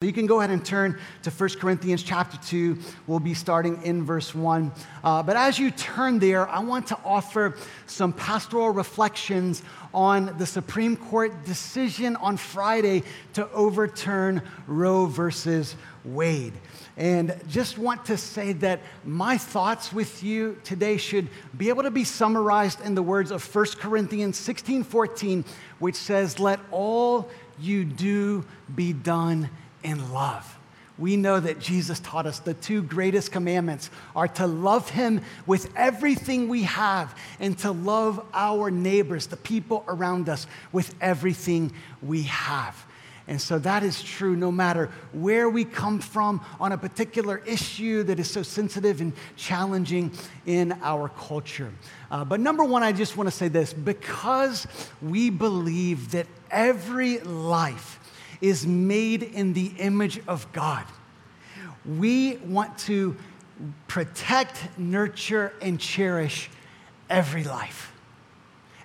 You can go ahead and turn to 1 Corinthians chapter 2. We'll be starting in verse 1. Uh, but as you turn there, I want to offer some pastoral reflections on the Supreme Court decision on Friday to overturn Roe versus Wade. And just want to say that my thoughts with you today should be able to be summarized in the words of 1 Corinthians 16 14, which says, Let all you do be done in love. We know that Jesus taught us the two greatest commandments are to love Him with everything we have and to love our neighbors, the people around us, with everything we have. And so that is true no matter where we come from on a particular issue that is so sensitive and challenging in our culture. Uh, but number one, I just want to say this because we believe that every life, is made in the image of God. We want to protect, nurture, and cherish every life.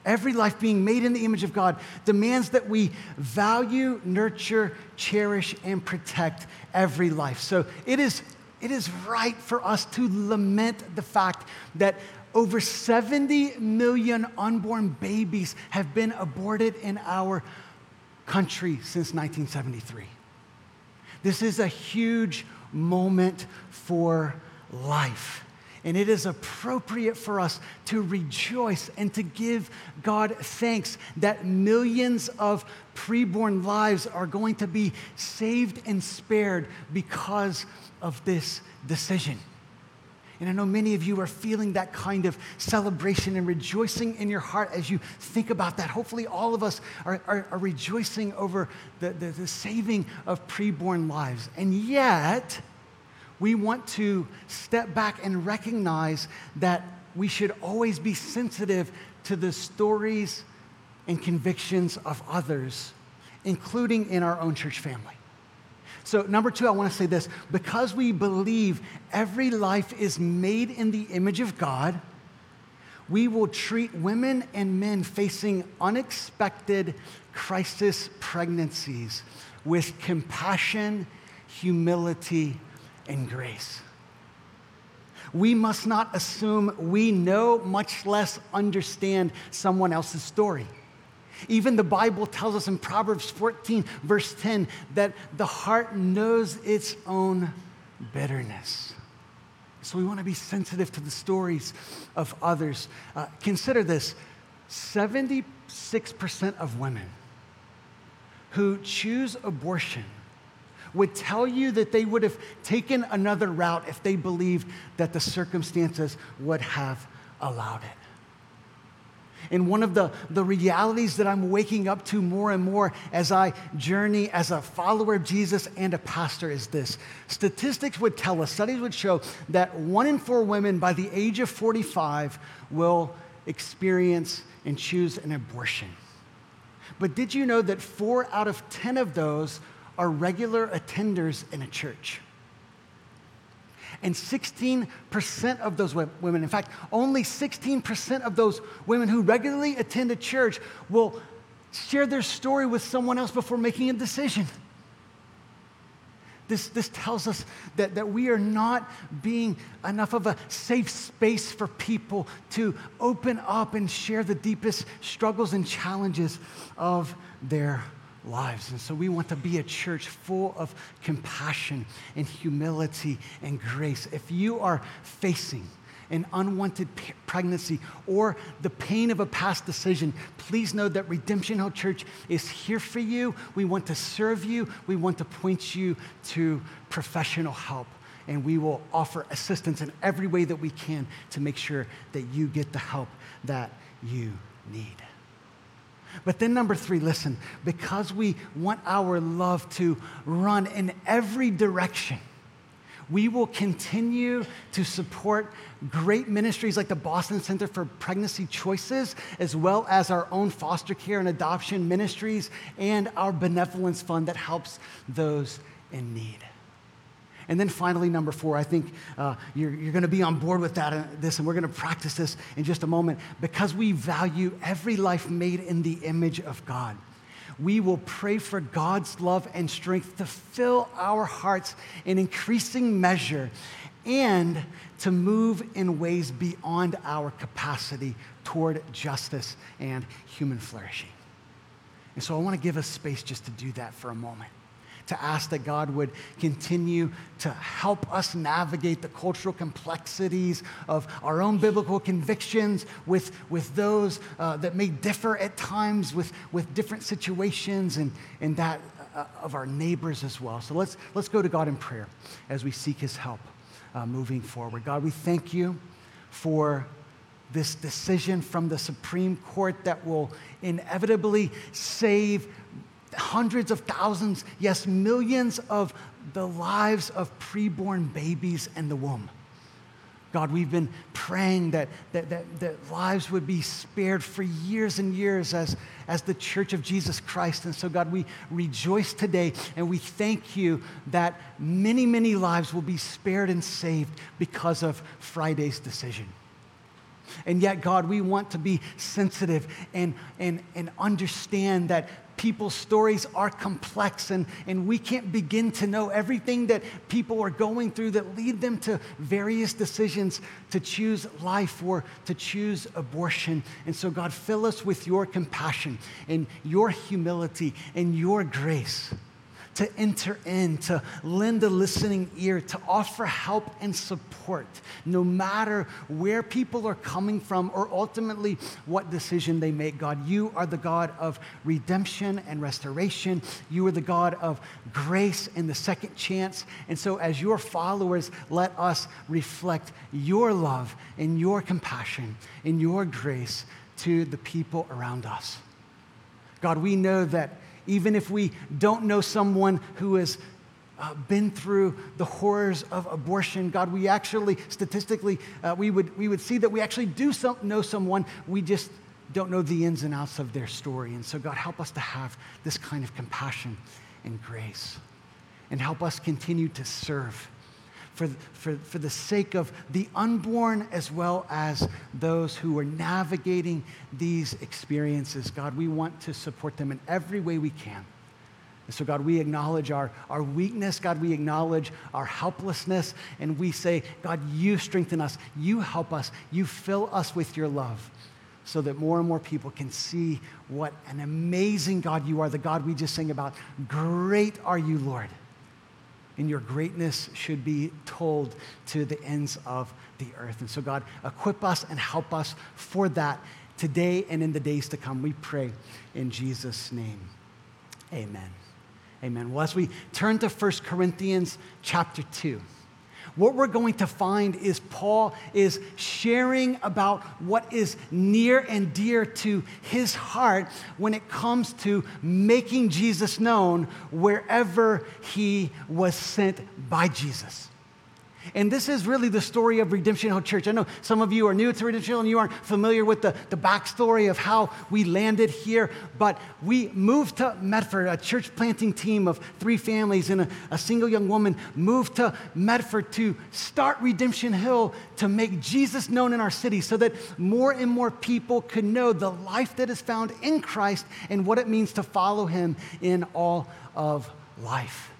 Every life being made in the image of God demands that we value, nurture, cherish, and protect every life. So it is, it is right for us to lament the fact that over 70 million unborn babies have been aborted in our country since 1973. This is a huge moment for life. And it is appropriate for us to rejoice and to give God thanks that millions of preborn lives are going to be saved and spared because of this decision. And I know many of you are feeling that kind of celebration and rejoicing in your heart as you think about that. Hopefully, all of us are, are, are rejoicing over the, the, the saving of preborn lives. And yet, we want to step back and recognize that we should always be sensitive to the stories and convictions of others, including in our own church family. So, number two, I want to say this because we believe every life is made in the image of God, we will treat women and men facing unexpected crisis pregnancies with compassion, humility, and grace. We must not assume we know, much less understand someone else's story. Even the Bible tells us in Proverbs 14, verse 10, that the heart knows its own bitterness. So we want to be sensitive to the stories of others. Uh, consider this 76% of women who choose abortion would tell you that they would have taken another route if they believed that the circumstances would have allowed it. And one of the, the realities that I'm waking up to more and more as I journey as a follower of Jesus and a pastor is this. Statistics would tell us, studies would show that one in four women by the age of 45 will experience and choose an abortion. But did you know that four out of 10 of those are regular attenders in a church? And 16% of those women, in fact, only 16% of those women who regularly attend a church will share their story with someone else before making a decision. This, this tells us that, that we are not being enough of a safe space for people to open up and share the deepest struggles and challenges of their lives. And so we want to be a church full of compassion and humility and grace. If you are facing an unwanted pregnancy or the pain of a past decision, please know that Redemption Hill Church is here for you. We want to serve you, we want to point you to professional help. And we will offer assistance in every way that we can to make sure that you get the help that you need. But then, number three, listen, because we want our love to run in every direction, we will continue to support great ministries like the Boston Center for Pregnancy Choices, as well as our own foster care and adoption ministries and our benevolence fund that helps those in need. And then finally, number four, I think uh, you're, you're going to be on board with that, uh, this, and we're going to practice this in just a moment because we value every life made in the image of God. we will pray for God's love and strength to fill our hearts in increasing measure and to move in ways beyond our capacity toward justice and human flourishing. And so I want to give us space just to do that for a moment to ask that God would continue to help us navigate the cultural complexities of our own biblical convictions with, with those uh, that may differ at times with, with different situations and, and that uh, of our neighbors as well. So let's, let's go to God in prayer as we seek his help uh, moving forward. God, we thank you for this decision from the Supreme Court that will inevitably save hundreds of thousands, yes, millions of the lives of preborn babies in the womb. God, we've been praying that, that, that, that, lives would be spared for years and years as, as the church of Jesus Christ. And so, God, we rejoice today and we thank you that many, many lives will be spared and saved because of Friday's decision. And yet, God, we want to be sensitive and, and, and understand that people's stories are complex and, and we can't begin to know everything that people are going through that lead them to various decisions to choose life or to choose abortion. And so, God, fill us with your compassion and your humility and your grace to enter in, to lend a listening ear, to offer help and support, no matter where people are coming from or ultimately what decision they make. God, you are the God of redemption and restoration. You are the God of grace and the second chance. And so, as your followers, let us reflect your love and your compassion and your grace to the people around us. God, we know that even if we don't know someone who has uh, been through the horrors of abortion, God, we actually, statistically, uh, we, would, we would see that we actually do some, know someone. We just don't know the ins and outs of their story. And so, God, help us to have this kind of compassion and grace. And help us continue to serve for, for, for the sake of the unborn as well as those who are navigating these experiences. God, we want to support them in every way we can. And so, God, we acknowledge our, our weakness. God, we acknowledge our helplessness. And we say, God, you strengthen us. You help us. You fill us with your love so that more and more people can see what an amazing God you are, the God we just sang about. Great are you, Lord and your greatness should be told to the ends of the earth. And so, God, equip us and help us for that today and in the days to come. We pray in Jesus' name. Amen. Amen. Well, as we turn to 1 Corinthians chapter 2 what we're going to find is Paul is sharing about what is near and dear to his heart when it comes to making Jesus known wherever he was sent by Jesus. And this is really the story of Redemption Hill Church. I know some of you are new to Redemption Hill and you aren't familiar with the, the backstory of how we landed here, but we moved to Medford, a church planting team of three families and a, a single young woman moved to Medford to start Redemption Hill to make Jesus known in our city so that more and more people could know the life that is found in Christ and what it means to follow him in all of life.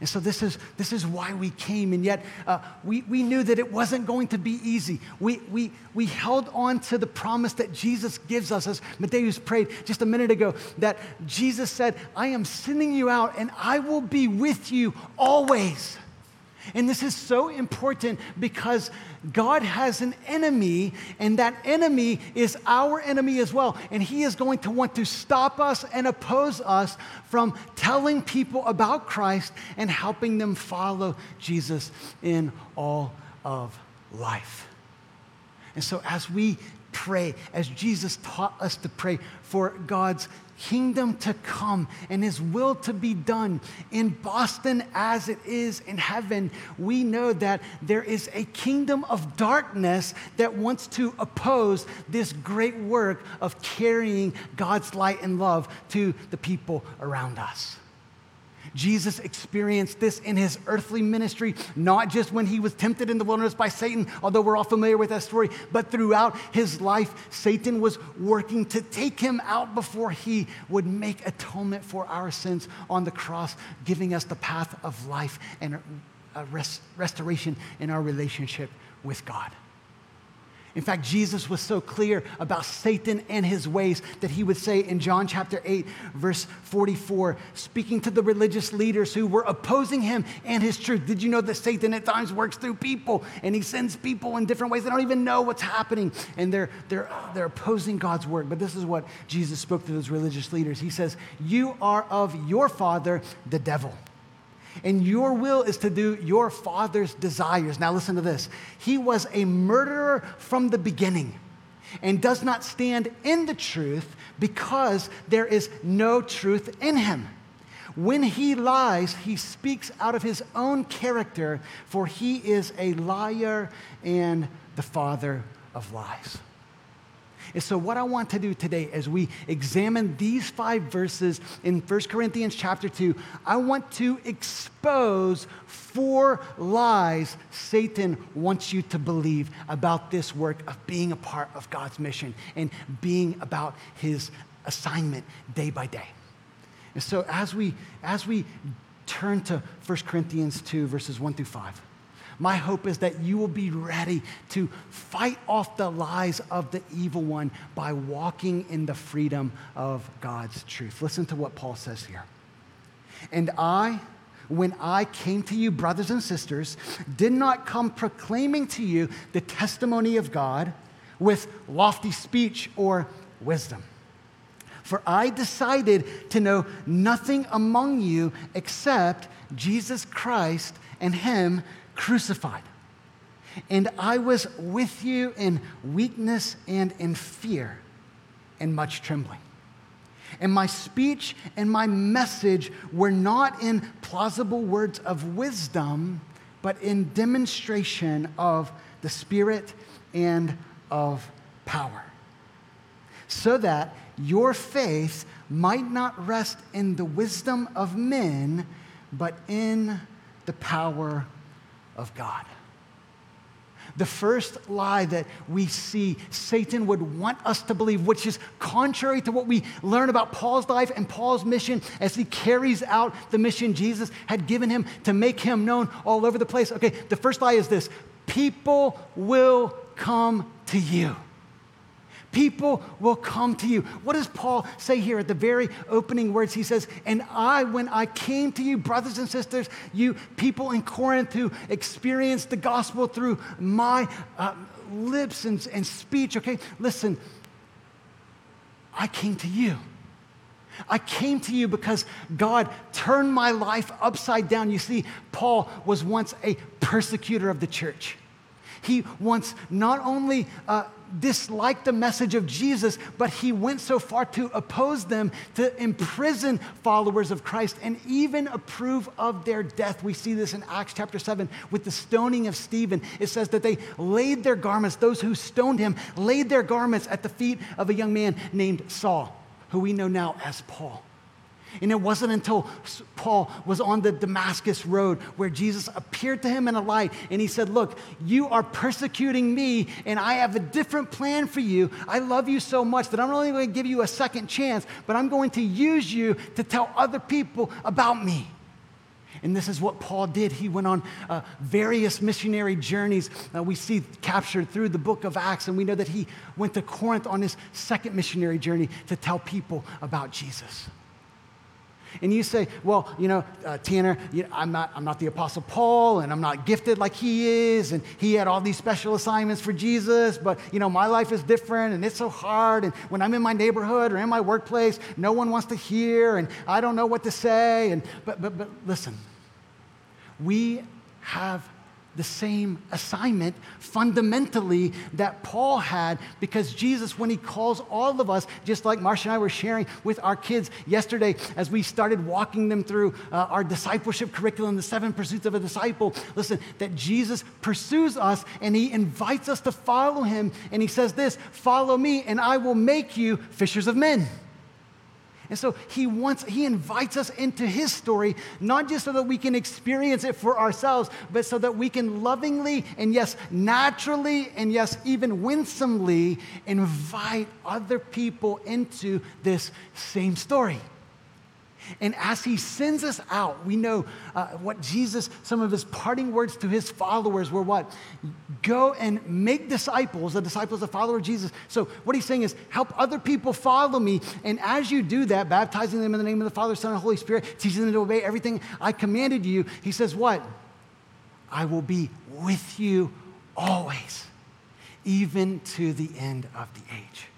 And so this is, this is why we came. And yet uh, we, we knew that it wasn't going to be easy. We, we, we held on to the promise that Jesus gives us, as Mateus prayed just a minute ago, that Jesus said, I am sending you out and I will be with you always. And this is so important because God has an enemy, and that enemy is our enemy as well. And he is going to want to stop us and oppose us from telling people about Christ and helping them follow Jesus in all of life. And so, as we pray, as Jesus taught us to pray for God's kingdom to come and his will to be done in Boston as it is in heaven, we know that there is a kingdom of darkness that wants to oppose this great work of carrying God's light and love to the people around us. Jesus experienced this in his earthly ministry, not just when he was tempted in the wilderness by Satan, although we're all familiar with that story, but throughout his life, Satan was working to take him out before he would make atonement for our sins on the cross, giving us the path of life and rest, restoration in our relationship with God. In fact, Jesus was so clear about Satan and his ways that he would say in John chapter 8, verse 44, speaking to the religious leaders who were opposing him and his truth. Did you know that Satan at times works through people and he sends people in different ways? They don't even know what's happening and they're, they're, they're opposing God's word. But this is what Jesus spoke to those religious leaders. He says, You are of your father, the devil and your will is to do your father's desires. Now, listen to this. He was a murderer from the beginning and does not stand in the truth because there is no truth in him. When he lies, he speaks out of his own character, for he is a liar and the father of lies. And so, what I want to do today as we examine these five verses in 1 Corinthians chapter 2, I want to expose four lies Satan wants you to believe about this work of being a part of God's mission and being about his assignment day by day. And so, as we, as we turn to 1 Corinthians 2, verses 1 through 5, my hope is that you will be ready to fight off the lies of the evil one by walking in the freedom of God's truth. Listen to what Paul says here. And I, when I came to you, brothers and sisters, did not come proclaiming to you the testimony of God with lofty speech or wisdom. For I decided to know nothing among you except Jesus Christ and Him crucified. And I was with you in weakness and in fear and much trembling. And my speech and my message were not in plausible words of wisdom, but in demonstration of the Spirit and of power. So that your faith might not rest in the wisdom of men, but in the power of God. The first lie that we see Satan would want us to believe, which is contrary to what we learn about Paul's life and Paul's mission as he carries out the mission Jesus had given him to make him known all over the place. Okay, the first lie is this people will come to you people will come to you. What does Paul say here at the very opening words? He says, And I, when I came to you, brothers and sisters, you people in Corinth who experienced the gospel through my uh, lips and, and speech, okay, listen, I came to you. I came to you because God turned my life upside down. You see, Paul was once a persecutor of the church. He once not only uh, disliked the message of Jesus, but he went so far to oppose them, to imprison followers of Christ, and even approve of their death. We see this in Acts chapter 7 with the stoning of Stephen. It says that they laid their garments, those who stoned him, laid their garments at the feet of a young man named Saul, who we know now as Paul. And it wasn't until Paul was on the Damascus road where Jesus appeared to him in a light and he said, Look, you are persecuting me and I have a different plan for you. I love you so much that I'm not only going to give you a second chance, but I'm going to use you to tell other people about me. And this is what Paul did. He went on uh, various missionary journeys uh, we see captured through the book of Acts. And we know that he went to Corinth on his second missionary journey to tell people about Jesus. And you say, well, you know, uh, Tanner, you know, I'm, not, I'm not the Apostle Paul and I'm not gifted like he is. And he had all these special assignments for Jesus, but, you know, my life is different and it's so hard. And when I'm in my neighborhood or in my workplace, no one wants to hear and I don't know what to say. And, but, but, but listen, we have the same assignment fundamentally that Paul had because Jesus, when he calls all of us, just like Marcia and I were sharing with our kids yesterday as we started walking them through uh, our discipleship curriculum, the seven pursuits of a disciple, listen, that Jesus pursues us and he invites us to follow him. And he says this follow me, and I will make you fishers of men. And so he wants, he invites us into his story, not just so that we can experience it for ourselves, but so that we can lovingly and yes, naturally and yes, even winsomely invite other people into this same story. And as he sends us out, we know uh, what Jesus, some of his parting words to his followers were what? Go and make disciples, the disciples, the follower of Jesus. So what he's saying is help other people follow me. And as you do that, baptizing them in the name of the Father, Son, and Holy Spirit, teaching them to obey everything I commanded you, he says, What? I will be with you always, even to the end of the age.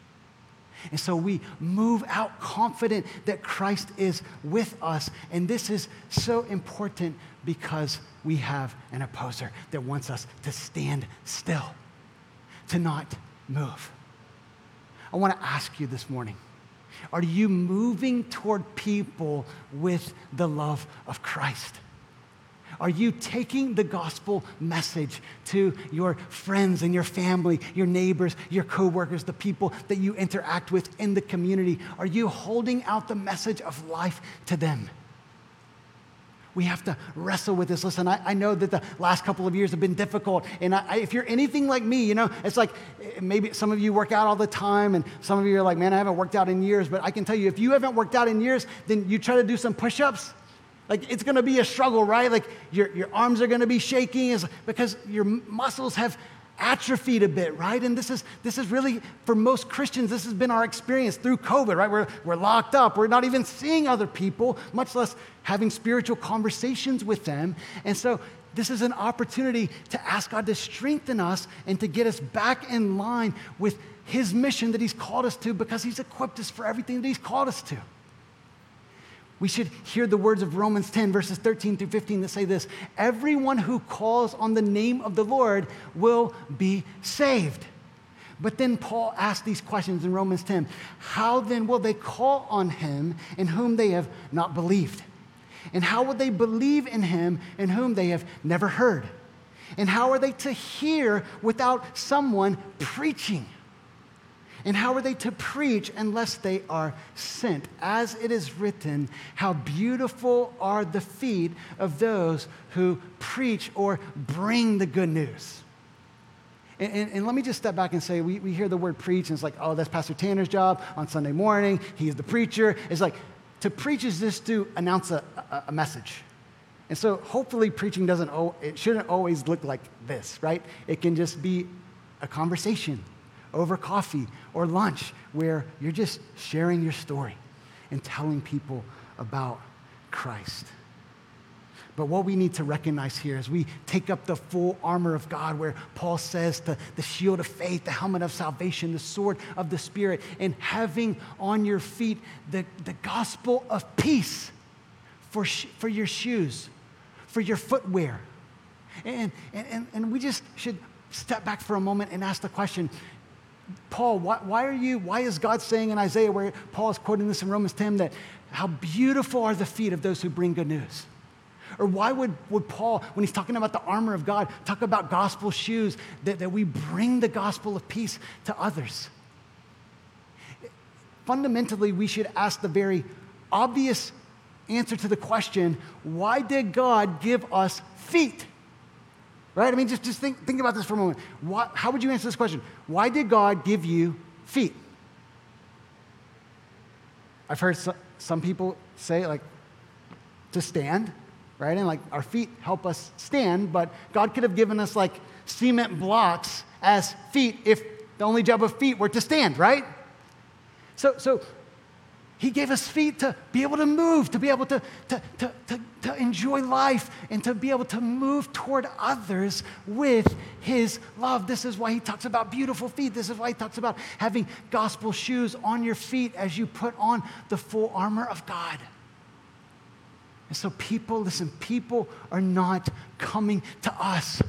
And so we move out confident that Christ is with us. And this is so important because we have an opposer that wants us to stand still, to not move. I want to ask you this morning are you moving toward people with the love of Christ? Are you taking the gospel message to your friends and your family, your neighbors, your coworkers, the people that you interact with in the community? Are you holding out the message of life to them? We have to wrestle with this. Listen, I, I know that the last couple of years have been difficult. And I, if you're anything like me, you know, it's like eh, maybe some of you work out all the time, and some of you are like, man, I haven't worked out in years. But I can tell you, if you haven't worked out in years, then you try to do some push ups like it's gonna be a struggle, right? Like your, your arms are gonna be shaking is because your muscles have atrophied a bit, right? And this is this is really for most Christians, this has been our experience through COVID, right? We're we're locked up, we're not even seeing other people, much less having spiritual conversations with them. And so this is an opportunity to ask God to strengthen us and to get us back in line with his mission that he's called us to because he's equipped us for everything that he's called us to. We should hear the words of Romans 10, verses 13 through 15, that say this Everyone who calls on the name of the Lord will be saved. But then Paul asks these questions in Romans 10 How then will they call on him in whom they have not believed? And how will they believe in him in whom they have never heard? And how are they to hear without someone preaching? And how are they to preach unless they are sent? As it is written, how beautiful are the feet of those who preach or bring the good news. And, and, and, let me just step back and say, we, we hear the word preach, and it's like, oh, that's Pastor Tanner's job on Sunday morning. He's the preacher. It's like, to preach is just to announce a, a, a message. And so hopefully preaching doesn't, it shouldn't always look like this, right? It can just be a conversation over coffee or lunch where you're just sharing your story and telling people about Christ. But what we need to recognize here is we take up the full armor of God, where Paul says the, the shield of faith, the helmet of salvation, the sword of the Spirit, and having on your feet the, the gospel of peace for, sh- for your shoes, for your footwear. And, and, and we just should step back for a moment and ask the question Paul, why, why, are you, why is God saying in Isaiah, where Paul is quoting this in Romans 10, that how beautiful are the feet of those who bring good news? Or why would, would Paul, when he's talking about the armor of God, talk about gospel shoes, that, that we bring the gospel of peace to others? Fundamentally, we should ask the very obvious answer to the question why did God give us feet? Right? I mean, just, just think, think about this for a moment. Why, how would you answer this question? Why did God give you feet? I've heard so, some people say, like, to stand, right? And like, our feet help us stand, but God could have given us like cement blocks as feet if the only job of feet were to stand, right? So, so he gave us feet to be able to move, to be able to, to, to, to, to enjoy life, and to be able to move toward others with His love. This is why He talks about beautiful feet. This is why He talks about having gospel shoes on your feet as you put on the full armor of God. And so, people, listen, people are not coming to us.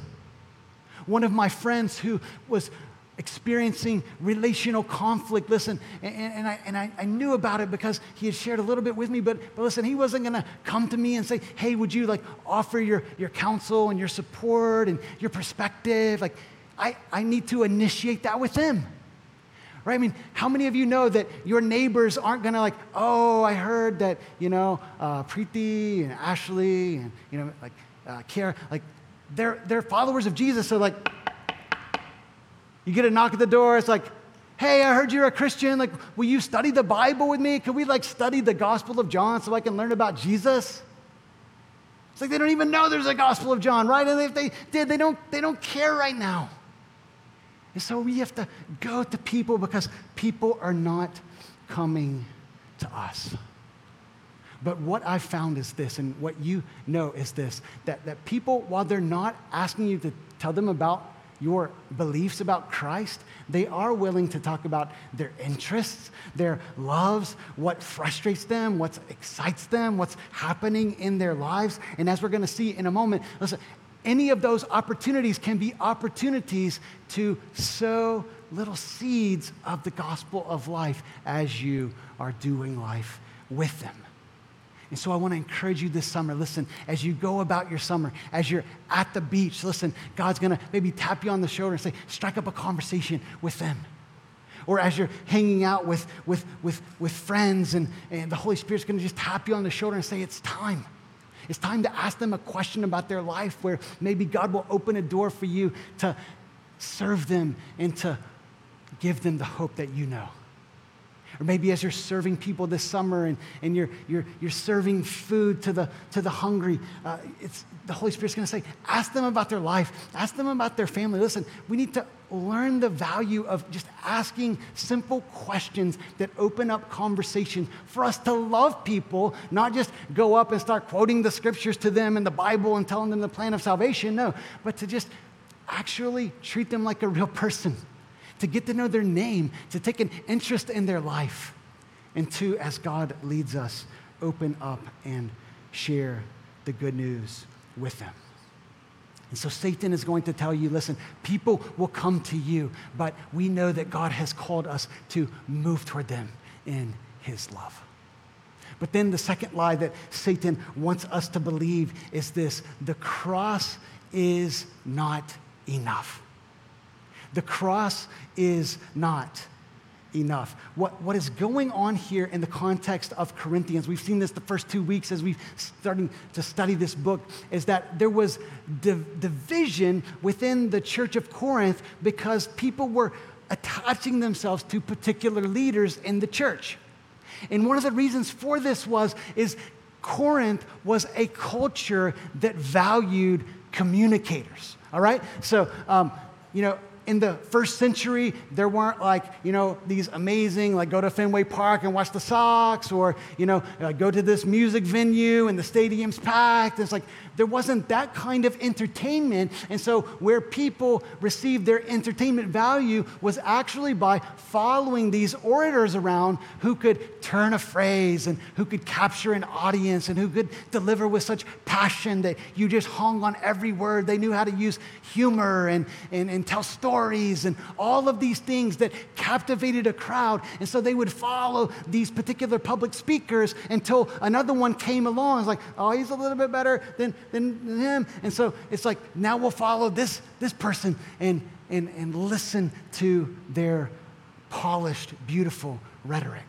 One of my friends who was experiencing relational conflict. Listen, and, and, I, and I, I, knew about it because he had shared a little bit with me, but, but listen, he wasn't going to come to me and say, hey, would you like offer your, your counsel and your support and your perspective? Like, I, I need to initiate that with him. Right? I mean, how many of you know that your neighbors aren't gonna like, oh, I heard that, you know, uh, Preeti and Ashley and, you know, like, uh, Kara, like, they're, they're followers of Jesus. So, like, you get a knock at the door, it's like, hey, I heard you're a Christian. Like, will you study the Bible with me? Can we, like, study the Gospel of John so I can learn about Jesus? It's like they don't even know there's a Gospel of John, right? And if they did, they don't, they don't care right now. And so we have to go to people because people are not coming to us. But what I found is this, and what you know is this that, that people, while they're not asking you to tell them about your beliefs about Christ, they are willing to talk about their interests, their loves, what frustrates them, what excites them, what's happening in their lives. And as we're going to see in a moment, listen, any of those opportunities can be opportunities to sow little seeds of the gospel of life as you are doing life with them. And so I want to encourage you this summer. Listen, as you go about your summer, as you're at the beach, listen, God's going to maybe tap you on the shoulder and say, strike up a conversation with them. Or as you're hanging out with, with, with, with friends, and, and the Holy Spirit's going to just tap you on the shoulder and say, it's time. It's time to ask them a question about their life where maybe God will open a door for you to serve them and to give them the hope that you know. Or maybe as you're serving people this summer and, and you're, you're, you're serving food to the, to the hungry, uh, it's, the Holy Spirit's going to say, ask them about their life, ask them about their family. Listen, we need to learn the value of just asking simple questions that open up conversation for us to love people, not just go up and start quoting the scriptures to them and the Bible and telling them the plan of salvation. No, but to just actually treat them like a real person to get to know their name, to take an interest in their life, and to, as God leads us, open up and share the good news with them. And so Satan is going to tell you listen, people will come to you, but we know that God has called us to move toward them in his love. But then the second lie that Satan wants us to believe is this the cross is not enough. The cross is not enough. What, what is going on here in the context of Corinthians, we've seen this the first two weeks as we've starting to study this book, is that there was div- division within the church of Corinth because people were attaching themselves to particular leaders in the church. And one of the reasons for this was is Corinth was a culture that valued communicators. All right, so um, you know in the first century, there weren't like, you know, these amazing, like go to Fenway Park and watch the Sox or, you know, uh, go to this music venue and the stadium's packed. It's like, there wasn't that kind of entertainment. And so, where people received their entertainment value was actually by following these orators around who could turn a phrase and who could capture an audience and who could deliver with such passion that you just hung on every word. They knew how to use humor and, and, and tell stories and all of these things that captivated a crowd. And so, they would follow these particular public speakers until another one came along. It's like, oh, he's a little bit better than than him. And so it's like, now we'll follow this, this person and, and, and listen to their polished, beautiful rhetoric.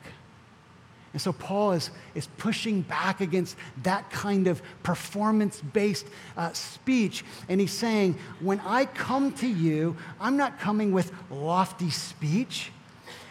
And so Paul is, is pushing back against that kind of performance based uh, speech. And he's saying, when I come to you, I'm not coming with lofty speech.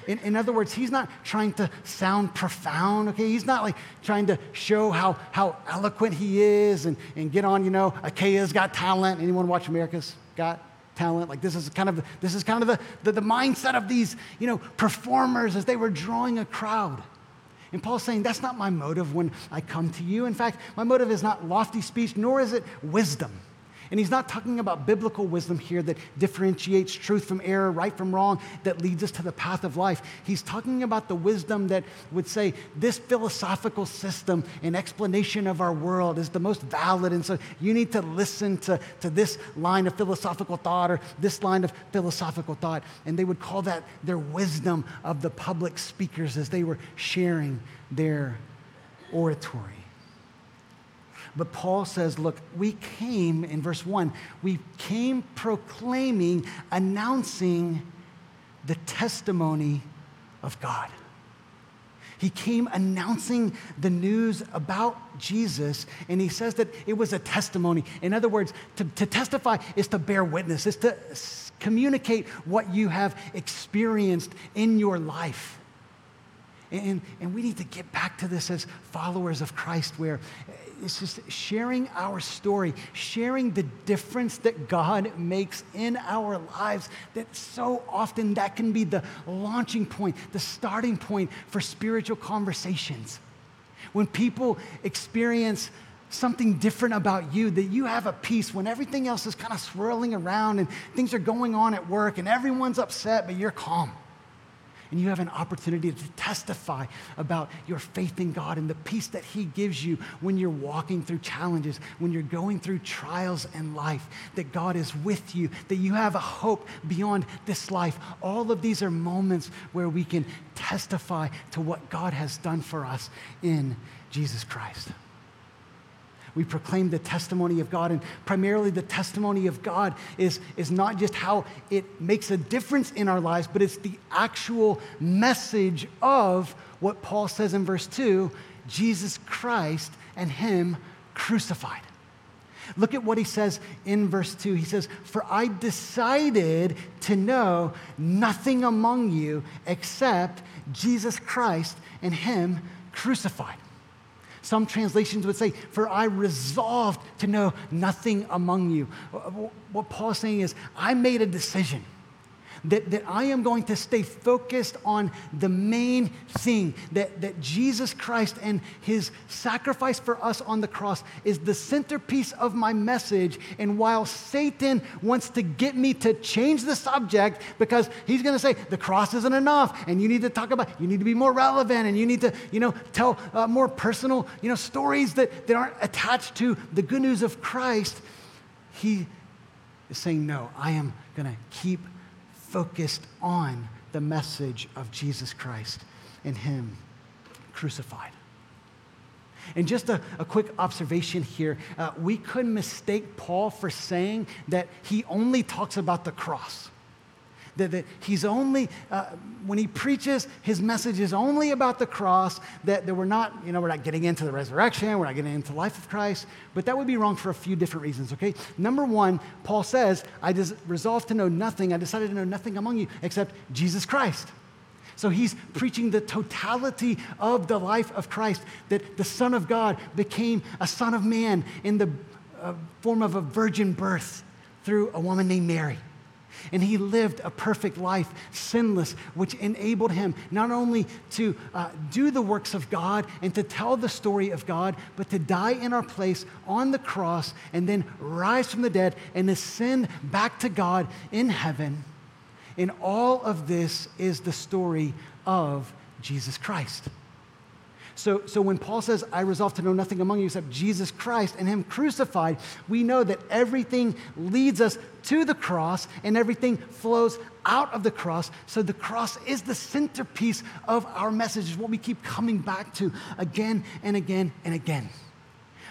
In, in, other words, he's not trying to sound profound, okay? He's not like trying to show how, how eloquent he is and, and get on, you know, Achaia's got talent. Anyone watch America's Got Talent? Like this is kind of, this is kind of the, the, the mindset of these, you know, performers as they were drawing a crowd. And Paul's saying, that's not my motive when I come to you. In fact, my motive is not lofty speech, nor is it wisdom. And he's not talking about biblical wisdom here that differentiates truth from error, right from wrong, that leads us to the path of life. He's talking about the wisdom that would say this philosophical system and explanation of our world is the most valid. And so you need to listen to, to this line of philosophical thought or this line of philosophical thought. And they would call that their wisdom of the public speakers as they were sharing their oratory. But Paul says, look, we came, in verse 1, we came proclaiming, announcing the testimony of God. He came announcing the news about Jesus, and he says that it was a testimony. In other words, to, to testify is to bear witness, is to communicate what you have experienced in your life. And, and we need to get back to this as followers of Christ, where it's just sharing our story, sharing the difference that God makes in our lives. That so often that can be the launching point, the starting point for spiritual conversations. When people experience something different about you, that you have a peace when everything else is kind of swirling around and things are going on at work and everyone's upset, but you're calm. And you have an opportunity to testify about your faith in God and the peace that He gives you when you're walking through challenges, when you're going through trials in life, that God is with you, that you have a hope beyond this life. All of these are moments where we can testify to what God has done for us in Jesus Christ. We proclaim the testimony of God, and primarily the testimony of God is, is not just how it makes a difference in our lives, but it's the actual message of what Paul says in verse 2 Jesus Christ and Him crucified. Look at what he says in verse 2. He says, For I decided to know nothing among you except Jesus Christ and Him crucified. Some translations would say, For I resolved to know nothing among you. What Paul's saying is, I made a decision that, that I am going to stay focused on the main thing that, that Jesus Christ and his sacrifice for us on the cross is the centerpiece of my message. And while Satan wants to get me to change the subject because he's going to say the cross isn't enough and you need to talk about, you need to be more relevant and you need to, you know, tell uh, more personal, you know, stories that, that aren't attached to the good news of Christ, he is saying, no, I am going to keep focused on the message of Jesus Christ and Him crucified. And just a, a quick observation here uh, we could mistake Paul for saying that he only talks about the cross that, that he's only, uh, when he preaches, his message is only about the cross, that, that we're not, you know, we're not getting into the resurrection, we're not getting into the life of Christ, but that would be wrong for a few different reasons, okay? Number one, Paul says, I just resolved to know nothing, I decided to know nothing among you except Jesus Christ. So he's preaching the totality of the life of Christ, that the Son of God became a Son of Man in the uh, form of a virgin birth through a woman named Mary. And he lived a perfect life, sinless, which enabled him not only to uh, do the works of God and to tell the story of God, but to die in our place on the cross and then rise from the dead and ascend back to God in heaven. And all of this is the story of Jesus Christ. So, so when Paul says, I resolve to know nothing among you except Jesus Christ and Him crucified, we know that everything leads us to the cross and everything flows out of the cross. So the cross is the centerpiece of our message, what we keep coming back to again and again and again.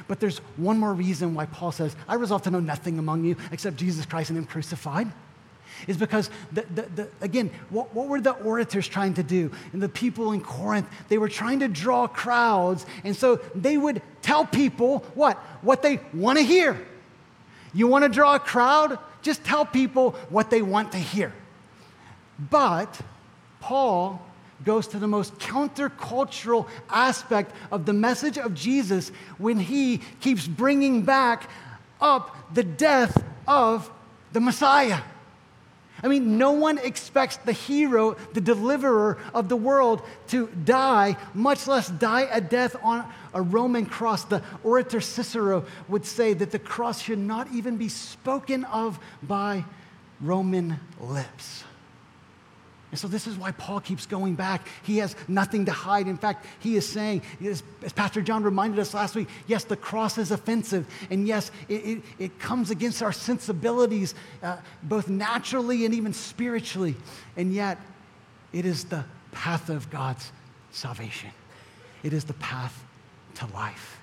But there's one more reason why Paul says, I resolve to know nothing among you except Jesus Christ and Him crucified is because, the, the, the, again, what, what were the orators trying to do? And the people in Corinth, they were trying to draw crowds. And so they would tell people what? What they want to hear. You want to draw a crowd? Just tell people what they want to hear. But Paul goes to the most countercultural aspect of the message of Jesus when he keeps bringing back up the death of the Messiah. I mean, no one expects the hero, the deliverer of the world, to die, much less die a death on a Roman cross. The orator Cicero would say that the cross should not even be spoken of by Roman lips. And so, this is why Paul keeps going back. He has nothing to hide. In fact, he is saying, as Pastor John reminded us last week, yes, the cross is offensive. And yes, it, it, it comes against our sensibilities, uh, both naturally and even spiritually. And yet, it is the path of God's salvation, it is the path to life.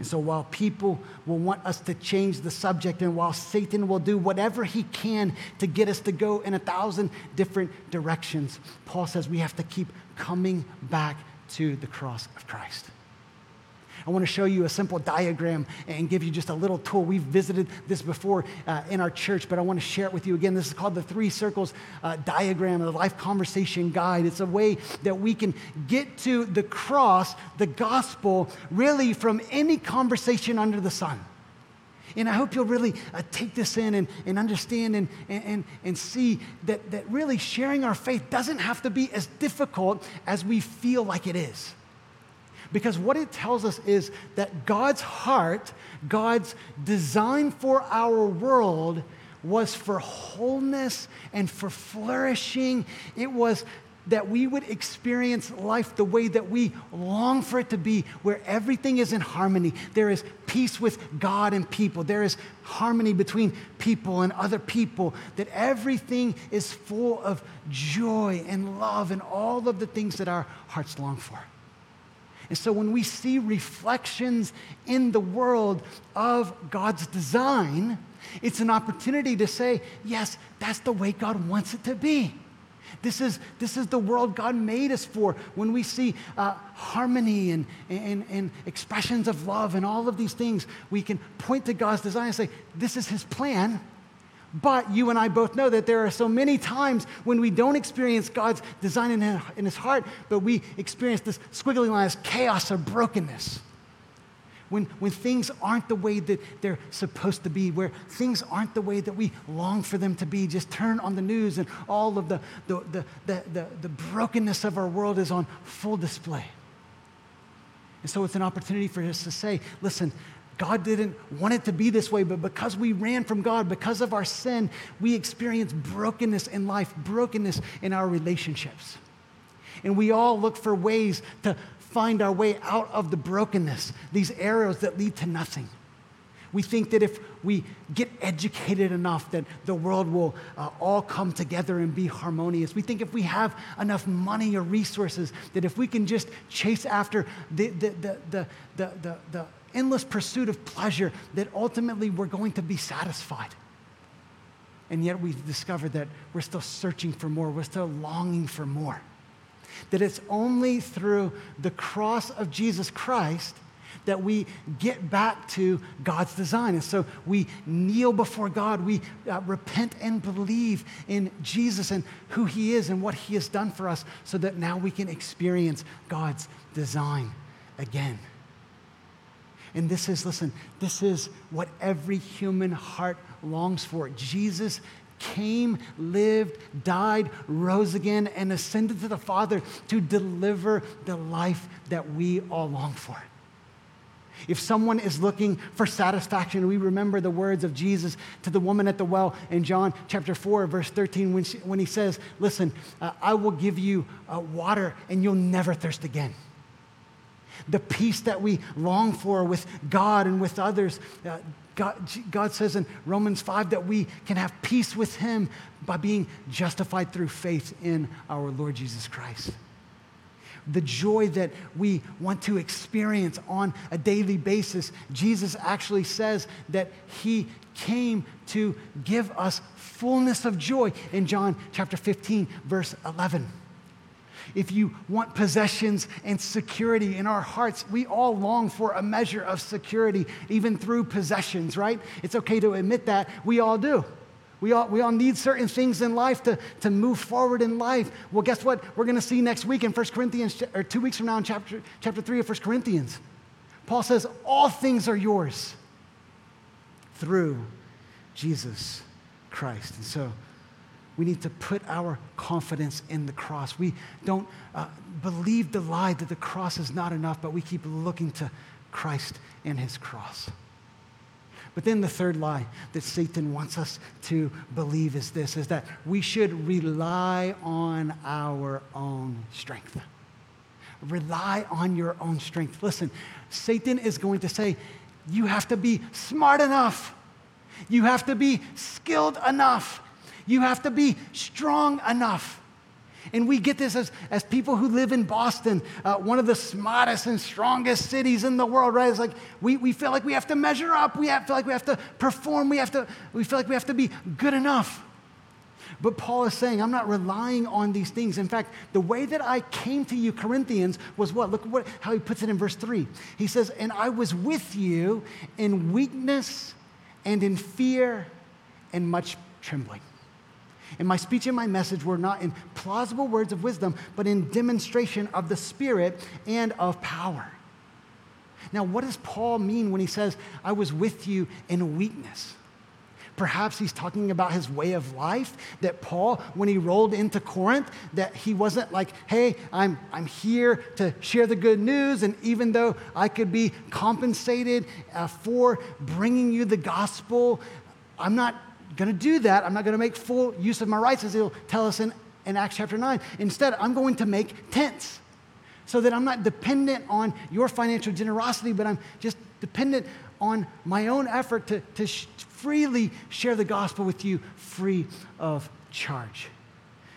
And so, while people will want us to change the subject, and while Satan will do whatever he can to get us to go in a thousand different directions, Paul says we have to keep coming back to the cross of Christ. I want to show you a simple diagram and give you just a little tool. We've visited this before uh, in our church, but I want to share it with you again. This is called the Three Circles uh, Diagram, the Life Conversation Guide. It's a way that we can get to the cross, the gospel, really from any conversation under the sun. And I hope you'll really uh, take this in and, and understand and, and, and see that, that really sharing our faith doesn't have to be as difficult as we feel like it is. Because what it tells us is that God's heart, God's design for our world, was for wholeness and for flourishing. It was that we would experience life the way that we long for it to be, where everything is in harmony. There is peace with God and people, there is harmony between people and other people, that everything is full of joy and love and all of the things that our hearts long for. And so when we see reflections in the world of God's design, it's an opportunity to say, yes, that's the way God wants it to be. This is, this is the world God made us for. When we see uh, harmony and, and, and expressions of love and all of these things, we can point to God's design and say, This is His plan. But you and I both know that there are so many times when we don't experience God's design in, His heart, but we experience this squiggly line as chaos or brokenness. When, when things aren't the way that they're supposed to be, where things aren't the way that we long for them to be, just turn on the news and all of the, the, the, the, the, the brokenness of our world is on full display. And so it's an opportunity for us to say, listen, God didn't want it to be this way, but because we ran from God, because of our sin, we experience brokenness in life, brokenness in our relationships. And we all look for ways to find our way out of the brokenness, these arrows that lead to nothing. We think that if we get educated enough, that the world will uh, all come together and be harmonious. We think if we have enough money or resources, that if we can just chase after the, the, the, the, the, the, the endless pursuit of pleasure that ultimately we're going to be satisfied. And yet we discover that we're still searching for more, we're still longing for more. That it's only through the cross of Jesus Christ that we get back to God's design. And so we kneel before God, we uh, repent and believe in Jesus and who He is and what He has done for us so that now we can experience God's design again. And this is, listen, this is what every human heart longs for. Jesus came, lived, died, rose again, and ascended to the Father to deliver the life that we all long for. If someone is looking for satisfaction, we remember the words of Jesus to the woman at the well in John chapter 4, verse 13, when, she, when he says, Listen, uh, I will give you uh, water and you'll never thirst again the peace that we long for with God and with others. Uh, God, God says in Romans 5 that we can have peace with Him by being justified through faith in our Lord Jesus Christ. The joy that we want to experience on a daily basis, Jesus actually says that He came to give us fullness of joy in John chapter 15, verse 11 if you want possessions and security in our hearts, we all long for a measure of security, even through possessions, right? It's okay to admit that. We all do. We all, we all need certain things in life to, to move forward in life. Well, guess what? We're going to see next week in 1 Corinthians, or two weeks from now in chapter, chapter 3 of 1 Corinthians. Paul says, All things are yours through Jesus Christ. And so, we need to put our confidence in the cross. We don't uh, believe the lie that the cross is not enough, but we keep looking to Christ and his cross. But then the third lie that Satan wants us to believe is this is that we should rely on our own strength. Rely on your own strength. Listen, Satan is going to say, you have to be smart enough. You have to be skilled enough. You have to be strong enough. And we get this as, as people who live in Boston, uh, one of the smartest and strongest cities in the world, right? It's like we, we feel like we have to measure up. We have, feel like we have to perform. We, have to, we feel like we have to be good enough. But Paul is saying, I'm not relying on these things. In fact, the way that I came to you, Corinthians, was what? Look what, how he puts it in verse 3. He says, And I was with you in weakness and in fear and much trembling. And my speech and my message were not in plausible words of wisdom, but in demonstration of the Spirit and of power. Now, what does Paul mean when he says, I was with you in weakness? Perhaps he's talking about his way of life, that Paul, when he rolled into Corinth, that he wasn't like, hey, I'm, I'm here to share the good news, and even though I could be compensated uh, for bringing you the gospel, I'm not going to do that. I'm not going to make full use of my rights, as he'll tell us in, in Acts chapter 9. Instead, I'm going to make tents so that I'm not dependent on your financial generosity, but I'm just dependent on my own effort to, to sh- freely share the gospel with you free of charge.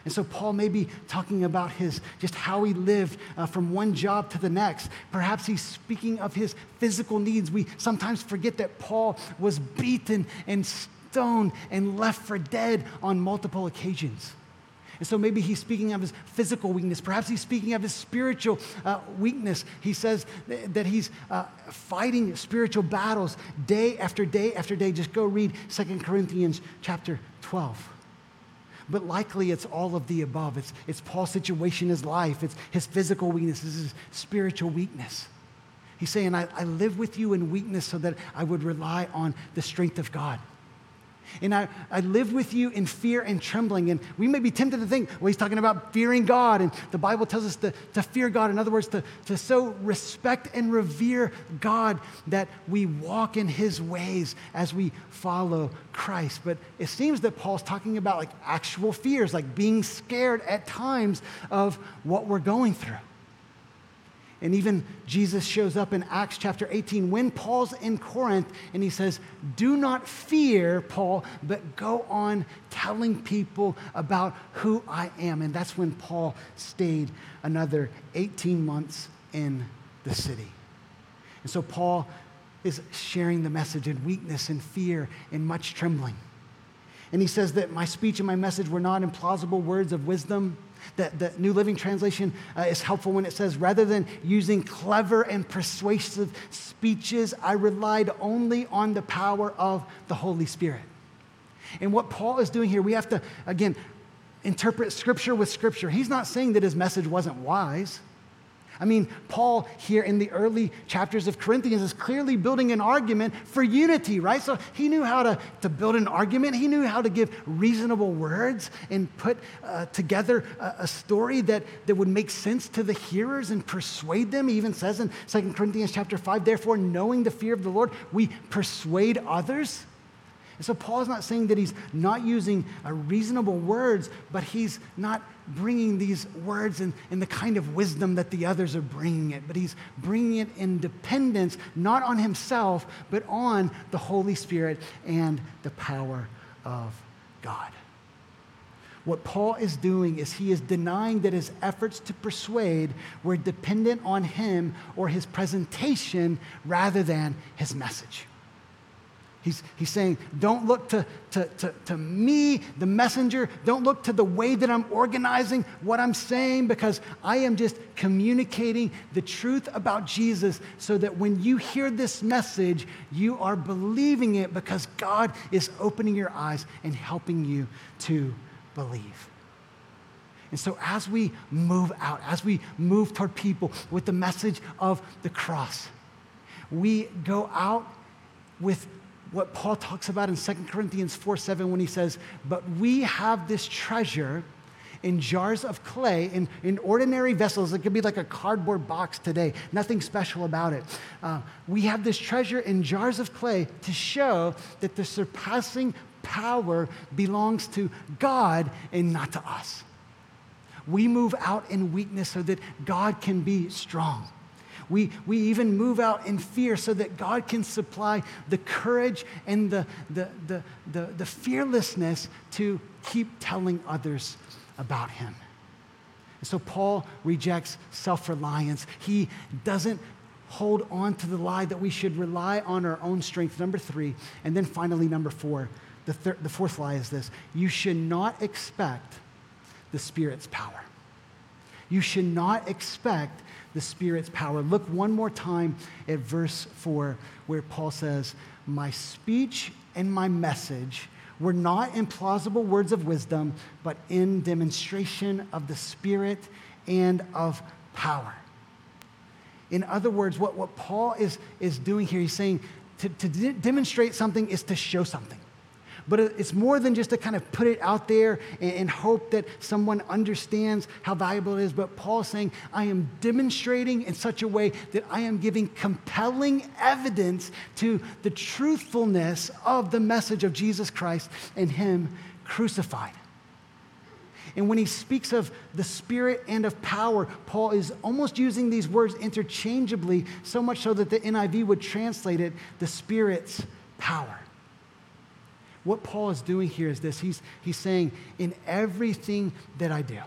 And so Paul may be talking about his just how he lived uh, from one job to the next. Perhaps he's speaking of his physical needs. We sometimes forget that Paul was beaten and stoned and left for dead on multiple occasions. And so maybe he's speaking of his physical weakness. Perhaps he's speaking of his spiritual uh, weakness. He says that he's uh, fighting spiritual battles day after day after day. Just go read 2 Corinthians chapter 12. But likely it's all of the above. It's, it's Paul's situation, his life, it's his physical weakness, his spiritual weakness. He's saying, I, I live with you in weakness so that I would rely on the strength of God. And I, I live with you in fear and trembling. And we may be tempted to think, well, he's talking about fearing God. And the Bible tells us to, to fear God. In other words, to, to so respect and revere God that we walk in his ways as we follow Christ. But it seems that Paul's talking about like actual fears, like being scared at times of what we're going through. And even Jesus shows up in Acts chapter 18 when Paul's in Corinth and he says, Do not fear, Paul, but go on telling people about who I am. And that's when Paul stayed another 18 months in the city. And so Paul is sharing the message in weakness and fear and much trembling. And he says that my speech and my message were not implausible words of wisdom the, the New Living Translation uh, is helpful when it says, rather than using clever and persuasive speeches, I relied only on the power of the Holy Spirit. And what Paul is doing here, we have to, again, interpret Scripture with Scripture. He's not saying that his message wasn't wise. I mean, Paul here in the early chapters of Corinthians is clearly building an argument for unity, right? So he knew how to, to build an argument. He knew how to give reasonable words and put uh, together a, a, story that, that would make sense to the hearers and persuade them. He even says in 2 Corinthians chapter 5, therefore, knowing the fear of the Lord, we persuade others. So Paul's not saying that he's not using uh, reasonable words, but he's not bringing these words in, in the kind of wisdom that the others are bringing it, but he's bringing it in dependence, not on himself, but on the Holy Spirit and the power of God. What Paul is doing is he is denying that his efforts to persuade were dependent on him or his presentation rather than his message. He's, he's saying, don't look to, to, to, to, me, the messenger. Don't look to the way that I'm organizing what I'm saying because I am just communicating the truth about Jesus so that when you hear this message, you are believing it because God is opening your eyes and helping you to believe. And so, as we move out, as we move toward people with the message of the cross, we go out with what Paul talks about in 2 Corinthians 4 7 when he says, But we have this treasure in jars of clay, in, in ordinary vessels. It could be like a cardboard box today, nothing special about it. Uh, we have this treasure in jars of clay to show that the surpassing power belongs to God and not to us. We move out in weakness so that God can be strong. We, we even move out in fear so that God can supply the courage and the, the, the, the, the fearlessness to keep telling others about Him. And So Paul rejects self reliance. He doesn't hold on to the lie that we should rely on our own strength. Number three. And then finally, number four. The, thir- the fourth lie is this you should not expect the Spirit's power. You should not expect the Spirit's power. Look one more time at verse 4, where Paul says, My speech and my message were not in plausible words of wisdom, but in demonstration of the Spirit and of power. In other words, what, what Paul is, is doing here, he's saying to, to de- demonstrate something is to show something. But it's more than just to kind of put it out there and, hope that someone understands how valuable it is. But Paul's saying, I am demonstrating in such a way that I am giving compelling evidence to the truthfulness of the message of Jesus Christ and Him crucified. And when he speaks of the Spirit and of power, Paul is almost using these words interchangeably, so much so that the NIV would translate it the Spirit's power. What Paul is doing here is this he's, he's saying, in everything that I do,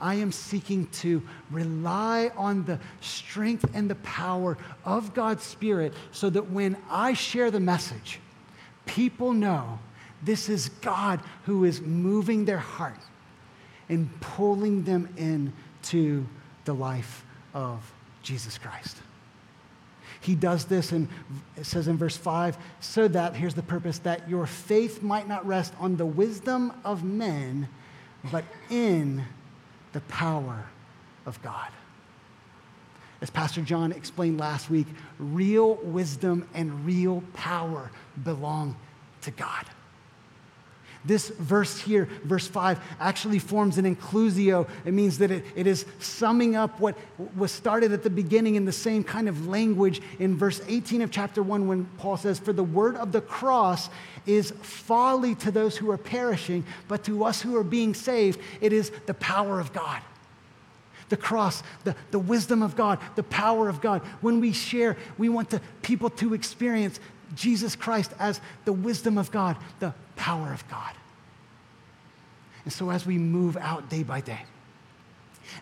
I am seeking to rely on the strength and the power of God's Spirit so that when I share the message, people know this is God who is moving their heart and pulling them into the life of Jesus Christ. He does this, and it says in verse 5 so that, here's the purpose, that your faith might not rest on the wisdom of men, but in the power of God. As Pastor John explained last week, real wisdom and real power belong to God. This verse here, verse 5, actually forms an inclusio. It means that it, it is summing up what was started at the beginning in the same kind of language in verse 18 of chapter 1 when Paul says, For the word of the cross is folly to those who are perishing, but to us who are being saved, it is the power of God the cross, the, the wisdom of God, the power of God. When we share, we want the people to experience Jesus Christ as the wisdom of God, the power of God. And so as we move out day by day,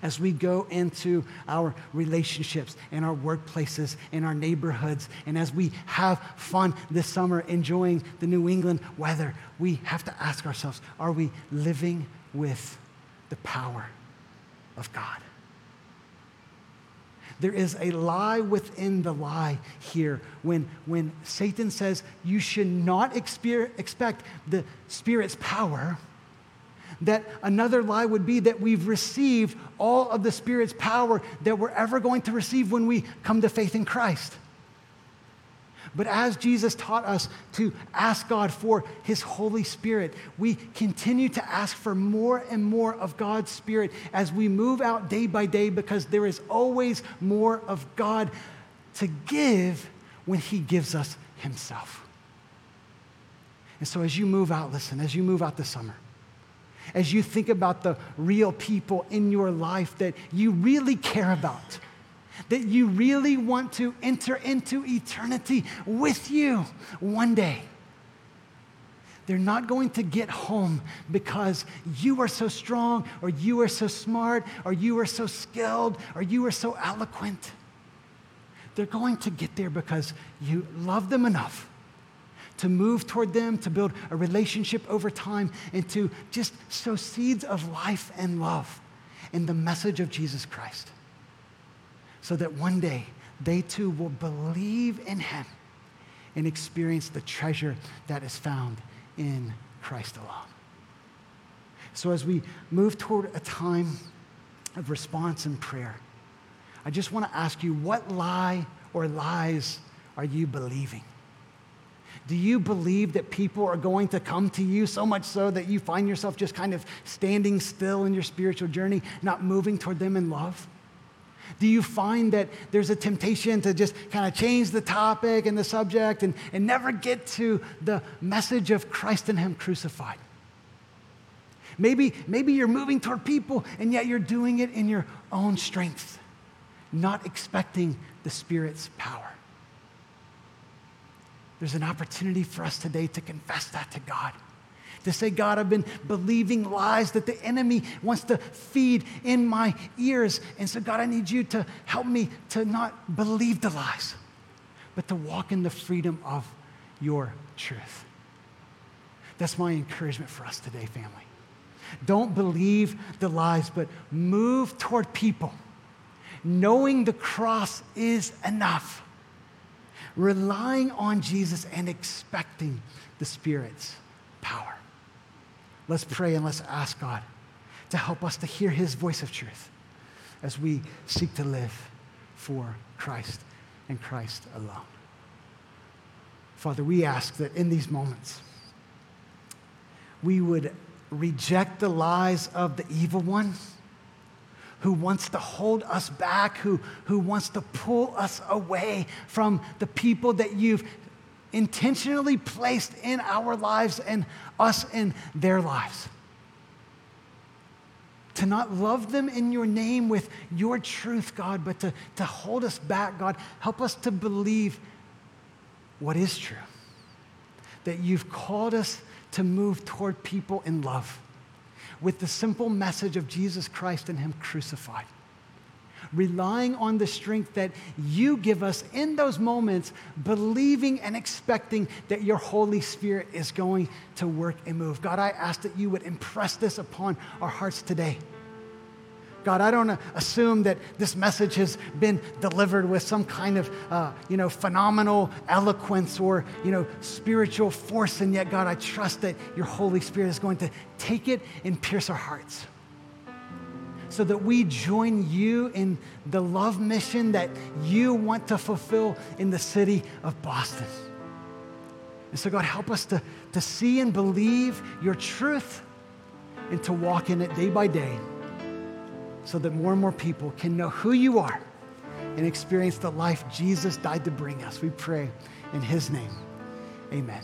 as we go into our relationships and our workplaces and our neighborhoods, and as we have fun this summer enjoying the New England weather, we have to ask ourselves are we living with the power of God? There is a lie within the lie here when, when Satan says you should not exper- expect the Spirit's power. That another lie would be that we've received all of the Spirit's power that we're ever going to receive when we come to faith in Christ. But as Jesus taught us to ask God for His Holy Spirit, we continue to ask for more and more of God's Spirit as we move out day by day because there is always more of God to give when He gives us Himself. And so as you move out, listen, as you move out this summer, as you think about the real people in your life that you really care about, that you really want to enter into eternity with you one day. They're not going to get home because you are so strong, or you are so smart, or you are so skilled, or you are so eloquent. They're going to get there because you love them enough to move toward them, to build a relationship over time, and to just sow seeds of life and love in the message of Jesus Christ so that one day they too will believe in him and experience the treasure that is found in Christ alone. So, as we move toward a time of response and prayer, I just want to ask you what lie or lies are you believing? Do you believe that people are going to come to you so much so that you find yourself just kind of standing still in your spiritual journey, not moving toward them in love? Do you find that there's a temptation to just kind of change the topic and the subject and, and never get to the message of Christ and Him crucified? Maybe, maybe you're moving toward people and yet you're doing it in your own strength, not expecting the Spirit's power. There's an opportunity for us today to confess that to God To say, God, I've been believing lies that the enemy wants to feed in my ears. And so, God, I need you to help me to not believe the lies, but to walk in the freedom of your truth. That's my encouragement for us today, family. Don't believe the lies, but move toward people, knowing the cross is enough, relying on Jesus and expecting the Spirit's power. Let's pray and let's ask God to help us to hear His voice of truth as we seek to live for Christ and Christ alone. Father, we ask that in these moments, we would reject the lies of the evil one who wants to hold us back, who, who wants to pull us away from the people that you've intentionally placed in our lives and us in their lives. To not love them in your name with your truth, God, but to, to hold us back, God. Help us to believe what is true. That you've called us to move toward people in love with the simple message of Jesus Christ and Him crucified. Relying on the strength that you give us in those moments, believing and expecting that your Holy Spirit is going to work and move. God, I ask that you would impress this upon our hearts today. God, I don't assume that this message has been delivered with some kind of, uh, you know, phenomenal eloquence or, you know, spiritual force. And yet, God, I trust that your Holy Spirit is going to take it and pierce our hearts so that we join you in the love mission that you want to fulfill in the city of Boston. And so, God, help us to, to see and believe your truth and to walk in it day by day so that more and more people can know who you are and experience the life Jesus died to bring us. We pray in his name. Amen.